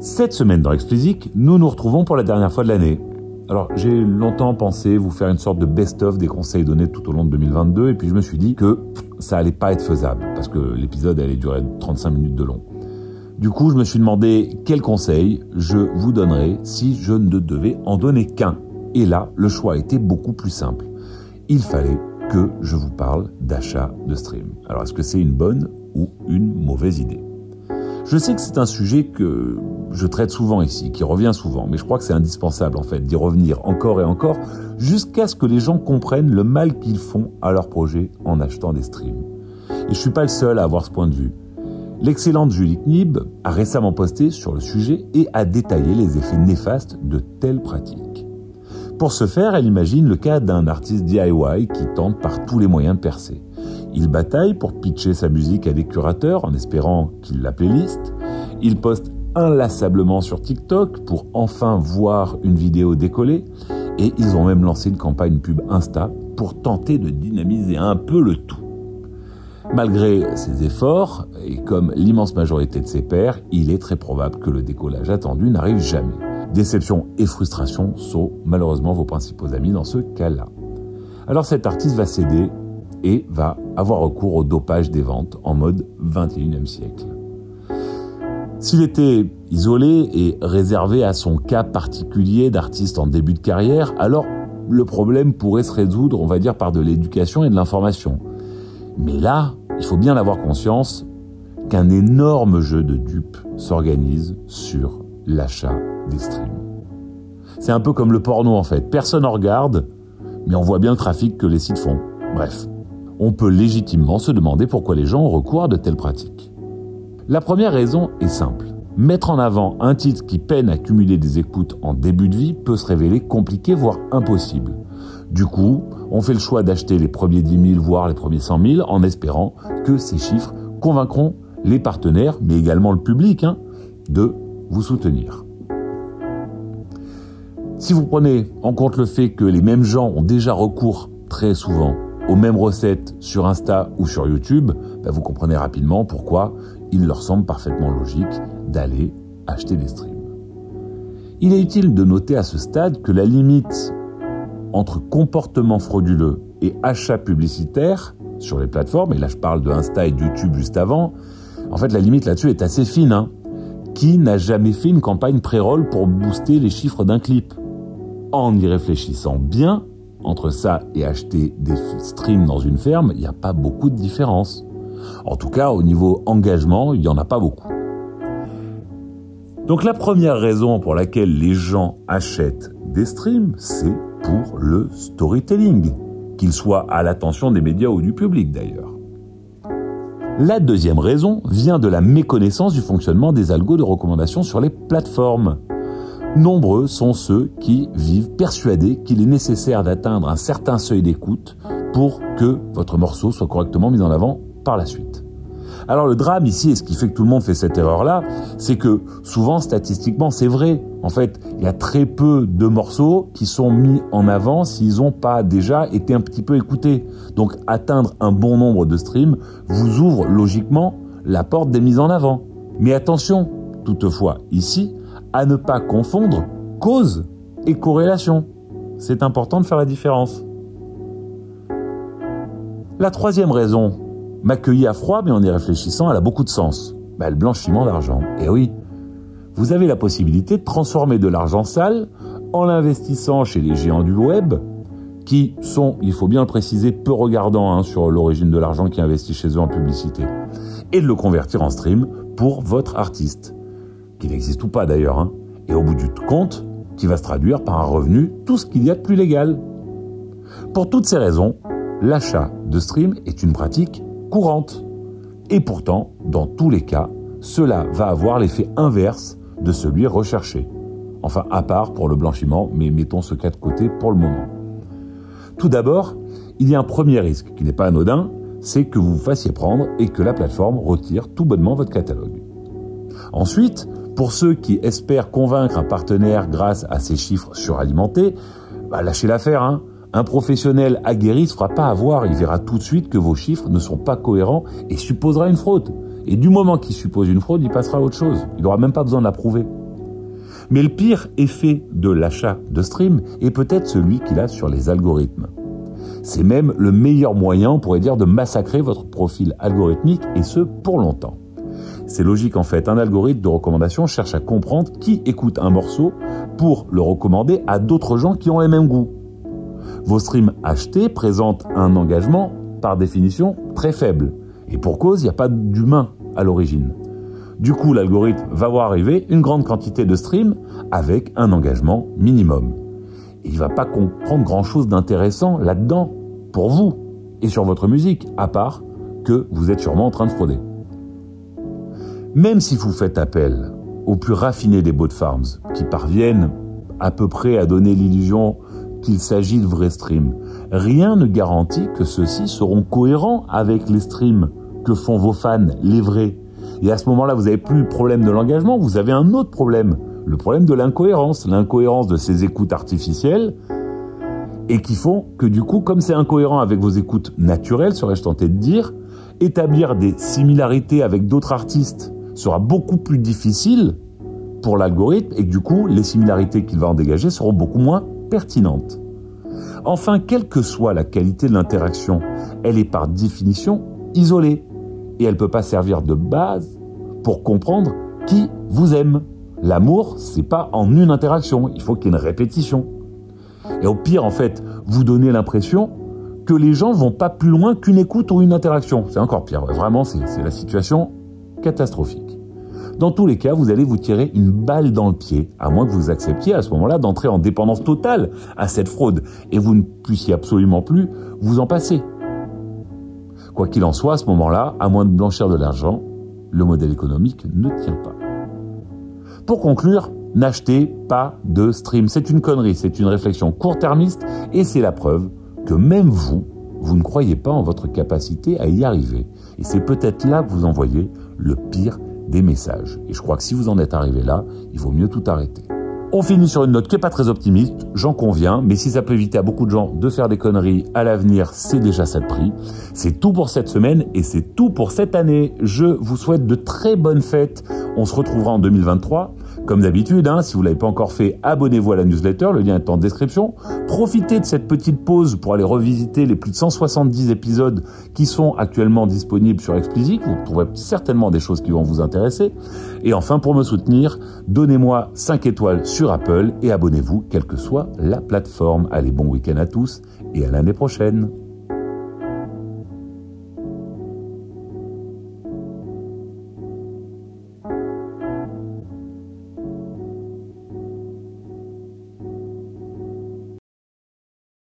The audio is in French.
Cette semaine dans Explicit, nous nous retrouvons pour la dernière fois de l'année. Alors j'ai longtemps pensé vous faire une sorte de best-of des conseils donnés tout au long de 2022 et puis je me suis dit que ça allait pas être faisable parce que l'épisode allait durer 35 minutes de long. Du coup je me suis demandé quels conseils je vous donnerais si je ne devais en donner qu'un. Et là le choix était beaucoup plus simple. Il fallait que je vous parle d'achat de stream. Alors est-ce que c'est une bonne ou une mauvaise idée? Je sais que c'est un sujet que je traite souvent ici, qui revient souvent, mais je crois que c'est indispensable en fait d'y revenir encore et encore jusqu'à ce que les gens comprennent le mal qu'ils font à leur projet en achetant des streams. Et je suis pas le seul à avoir ce point de vue. L'excellente Julie Knib a récemment posté sur le sujet et a détaillé les effets néfastes de telles pratiques. Pour ce faire, elle imagine le cas d'un artiste DIY qui tente par tous les moyens de percer. Il bataille pour pitcher sa musique à des curateurs en espérant qu'ils la playlist. Il poste inlassablement sur TikTok pour enfin voir une vidéo décoller. Et ils ont même lancé une campagne pub Insta pour tenter de dynamiser un peu le tout. Malgré ses efforts, et comme l'immense majorité de ses pairs, il est très probable que le décollage attendu n'arrive jamais. Déception et frustration sont malheureusement vos principaux amis dans ce cas-là. Alors cet artiste va céder et va avoir recours au dopage des ventes en mode 21e siècle. S'il était isolé et réservé à son cas particulier d'artiste en début de carrière, alors le problème pourrait se résoudre, on va dire, par de l'éducation et de l'information. Mais là, il faut bien avoir conscience qu'un énorme jeu de dupes s'organise sur l'achat des streams. C'est un peu comme le porno en fait. Personne en regarde, mais on voit bien le trafic que les sites font. Bref, on peut légitimement se demander pourquoi les gens ont recours à de telles pratiques. La première raison est simple. Mettre en avant un titre qui peine à cumuler des écoutes en début de vie peut se révéler compliqué, voire impossible. Du coup, on fait le choix d'acheter les premiers 10 000, voire les premiers 100 000, en espérant que ces chiffres convaincront les partenaires, mais également le public, hein, de vous soutenir. Si vous prenez en compte le fait que les mêmes gens ont déjà recours très souvent aux mêmes recettes sur Insta ou sur YouTube, bah, vous comprenez rapidement pourquoi il leur semble parfaitement logique d'aller acheter des streams. Il est utile de noter à ce stade que la limite entre comportement frauduleux et achat publicitaire sur les plateformes, et là je parle de Insta et de YouTube juste avant, en fait la limite là-dessus est assez fine. Hein. Qui n'a jamais fait une campagne pré-roll pour booster les chiffres d'un clip? En y réfléchissant bien, entre ça et acheter des streams dans une ferme, il n'y a pas beaucoup de différence. En tout cas, au niveau engagement, il n'y en a pas beaucoup. Donc la première raison pour laquelle les gens achètent des streams, c'est pour le storytelling, qu'il soit à l'attention des médias ou du public d'ailleurs. La deuxième raison vient de la méconnaissance du fonctionnement des algos de recommandation sur les plateformes. Nombreux sont ceux qui vivent persuadés qu'il est nécessaire d'atteindre un certain seuil d'écoute pour que votre morceau soit correctement mis en avant par la suite. Alors le drame ici, et ce qui fait que tout le monde fait cette erreur-là, c'est que souvent statistiquement c'est vrai. En fait, il y a très peu de morceaux qui sont mis en avant s'ils n'ont pas déjà été un petit peu écoutés. Donc atteindre un bon nombre de streams vous ouvre logiquement la porte des mises en avant. Mais attention, toutefois, ici, à ne pas confondre cause et corrélation. C'est important de faire la différence. La troisième raison m'accueillit à froid, mais en y réfléchissant, elle a beaucoup de sens. Bah, le blanchiment d'argent. Eh oui, vous avez la possibilité de transformer de l'argent sale en l'investissant chez les géants du web, qui sont, il faut bien le préciser, peu regardants hein, sur l'origine de l'argent qui investit chez eux en publicité, et de le convertir en stream pour votre artiste qui n'existe ou pas d'ailleurs, hein, et au bout du compte, qui va se traduire par un revenu, tout ce qu'il y a de plus légal. Pour toutes ces raisons, l'achat de stream est une pratique courante. Et pourtant, dans tous les cas, cela va avoir l'effet inverse de celui recherché. Enfin, à part pour le blanchiment, mais mettons ce cas de côté pour le moment. Tout d'abord, il y a un premier risque qui n'est pas anodin, c'est que vous vous fassiez prendre et que la plateforme retire tout bonnement votre catalogue. Ensuite, pour ceux qui espèrent convaincre un partenaire grâce à ces chiffres suralimentés, bah lâchez l'affaire. Hein. Un professionnel aguerri ne se fera pas avoir. Il verra tout de suite que vos chiffres ne sont pas cohérents et supposera une fraude. Et du moment qu'il suppose une fraude, il passera à autre chose. Il n'aura même pas besoin de la prouver. Mais le pire effet de l'achat de stream est peut-être celui qu'il a sur les algorithmes. C'est même le meilleur moyen, on pourrait dire, de massacrer votre profil algorithmique et ce pour longtemps. C'est logique en fait, un algorithme de recommandation cherche à comprendre qui écoute un morceau pour le recommander à d'autres gens qui ont les mêmes goûts. Vos streams achetés présentent un engagement par définition très faible. Et pour cause, il n'y a pas d'humain à l'origine. Du coup, l'algorithme va voir arriver une grande quantité de streams avec un engagement minimum. Il va pas comprendre grand chose d'intéressant là-dedans pour vous et sur votre musique, à part que vous êtes sûrement en train de frauder. Même si vous faites appel aux plus raffinés des bot farms, qui parviennent à peu près à donner l'illusion qu'il s'agit de vrais streams, rien ne garantit que ceux-ci seront cohérents avec les streams que font vos fans, les vrais. Et à ce moment-là, vous n'avez plus le problème de l'engagement, vous avez un autre problème, le problème de l'incohérence, l'incohérence de ces écoutes artificielles, et qui font que du coup, comme c'est incohérent avec vos écoutes naturelles, serais-je tenté de dire, établir des similarités avec d'autres artistes sera beaucoup plus difficile pour l'algorithme, et du coup, les similarités qu'il va en dégager seront beaucoup moins pertinentes. Enfin, quelle que soit la qualité de l'interaction, elle est par définition isolée et elle ne peut pas servir de base pour comprendre qui vous aime. L'amour, c'est pas en une interaction, il faut qu'il y ait une répétition. Et au pire, en fait, vous donnez l'impression que les gens vont pas plus loin qu'une écoute ou une interaction. C'est encore pire. Vraiment, c'est la situation catastrophique. Dans tous les cas, vous allez vous tirer une balle dans le pied, à moins que vous acceptiez à ce moment-là d'entrer en dépendance totale à cette fraude et vous ne puissiez absolument plus vous en passer. Quoi qu'il en soit, à ce moment-là, à moins de blanchir de l'argent, le modèle économique ne tient pas. Pour conclure, n'achetez pas de stream. C'est une connerie, c'est une réflexion court-termiste et c'est la preuve que même vous, vous ne croyez pas en votre capacité à y arriver. Et c'est peut-être là que vous envoyez le pire des messages. Et je crois que si vous en êtes arrivé là, il vaut mieux tout arrêter. On finit sur une note qui n'est pas très optimiste, j'en conviens, mais si ça peut éviter à beaucoup de gens de faire des conneries à l'avenir, c'est déjà ça de prix. C'est tout pour cette semaine et c'est tout pour cette année. Je vous souhaite de très bonnes fêtes. On se retrouvera en 2023. Comme d'habitude, hein, si vous l'avez pas encore fait, abonnez-vous à la newsletter, le lien est en description. Profitez de cette petite pause pour aller revisiter les plus de 170 épisodes qui sont actuellement disponibles sur Explicit. Vous trouverez certainement des choses qui vont vous intéresser. Et enfin, pour me soutenir, donnez-moi 5 étoiles sur Apple et abonnez-vous, quelle que soit la plateforme. Allez, bon week-end à tous et à l'année prochaine.